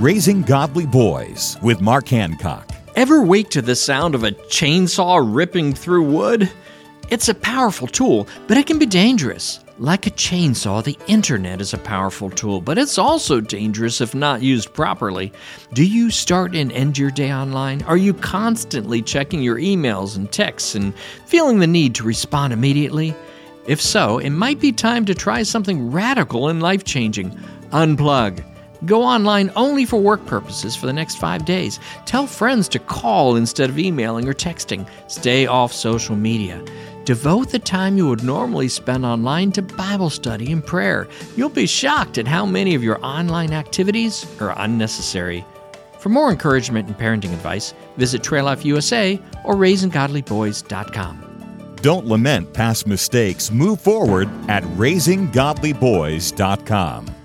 Raising Godly Boys with Mark Hancock. Ever wake to the sound of a chainsaw ripping through wood? It's a powerful tool, but it can be dangerous. Like a chainsaw, the internet is a powerful tool, but it's also dangerous if not used properly. Do you start and end your day online? Are you constantly checking your emails and texts and feeling the need to respond immediately? If so, it might be time to try something radical and life changing. Unplug. Go online only for work purposes for the next five days. Tell friends to call instead of emailing or texting. Stay off social media. Devote the time you would normally spend online to Bible study and prayer. You'll be shocked at how many of your online activities are unnecessary. For more encouragement and parenting advice, visit Trail Life USA or RaisingGodlyBoys.com. Don't lament past mistakes. Move forward at raisinggodlyboys.com.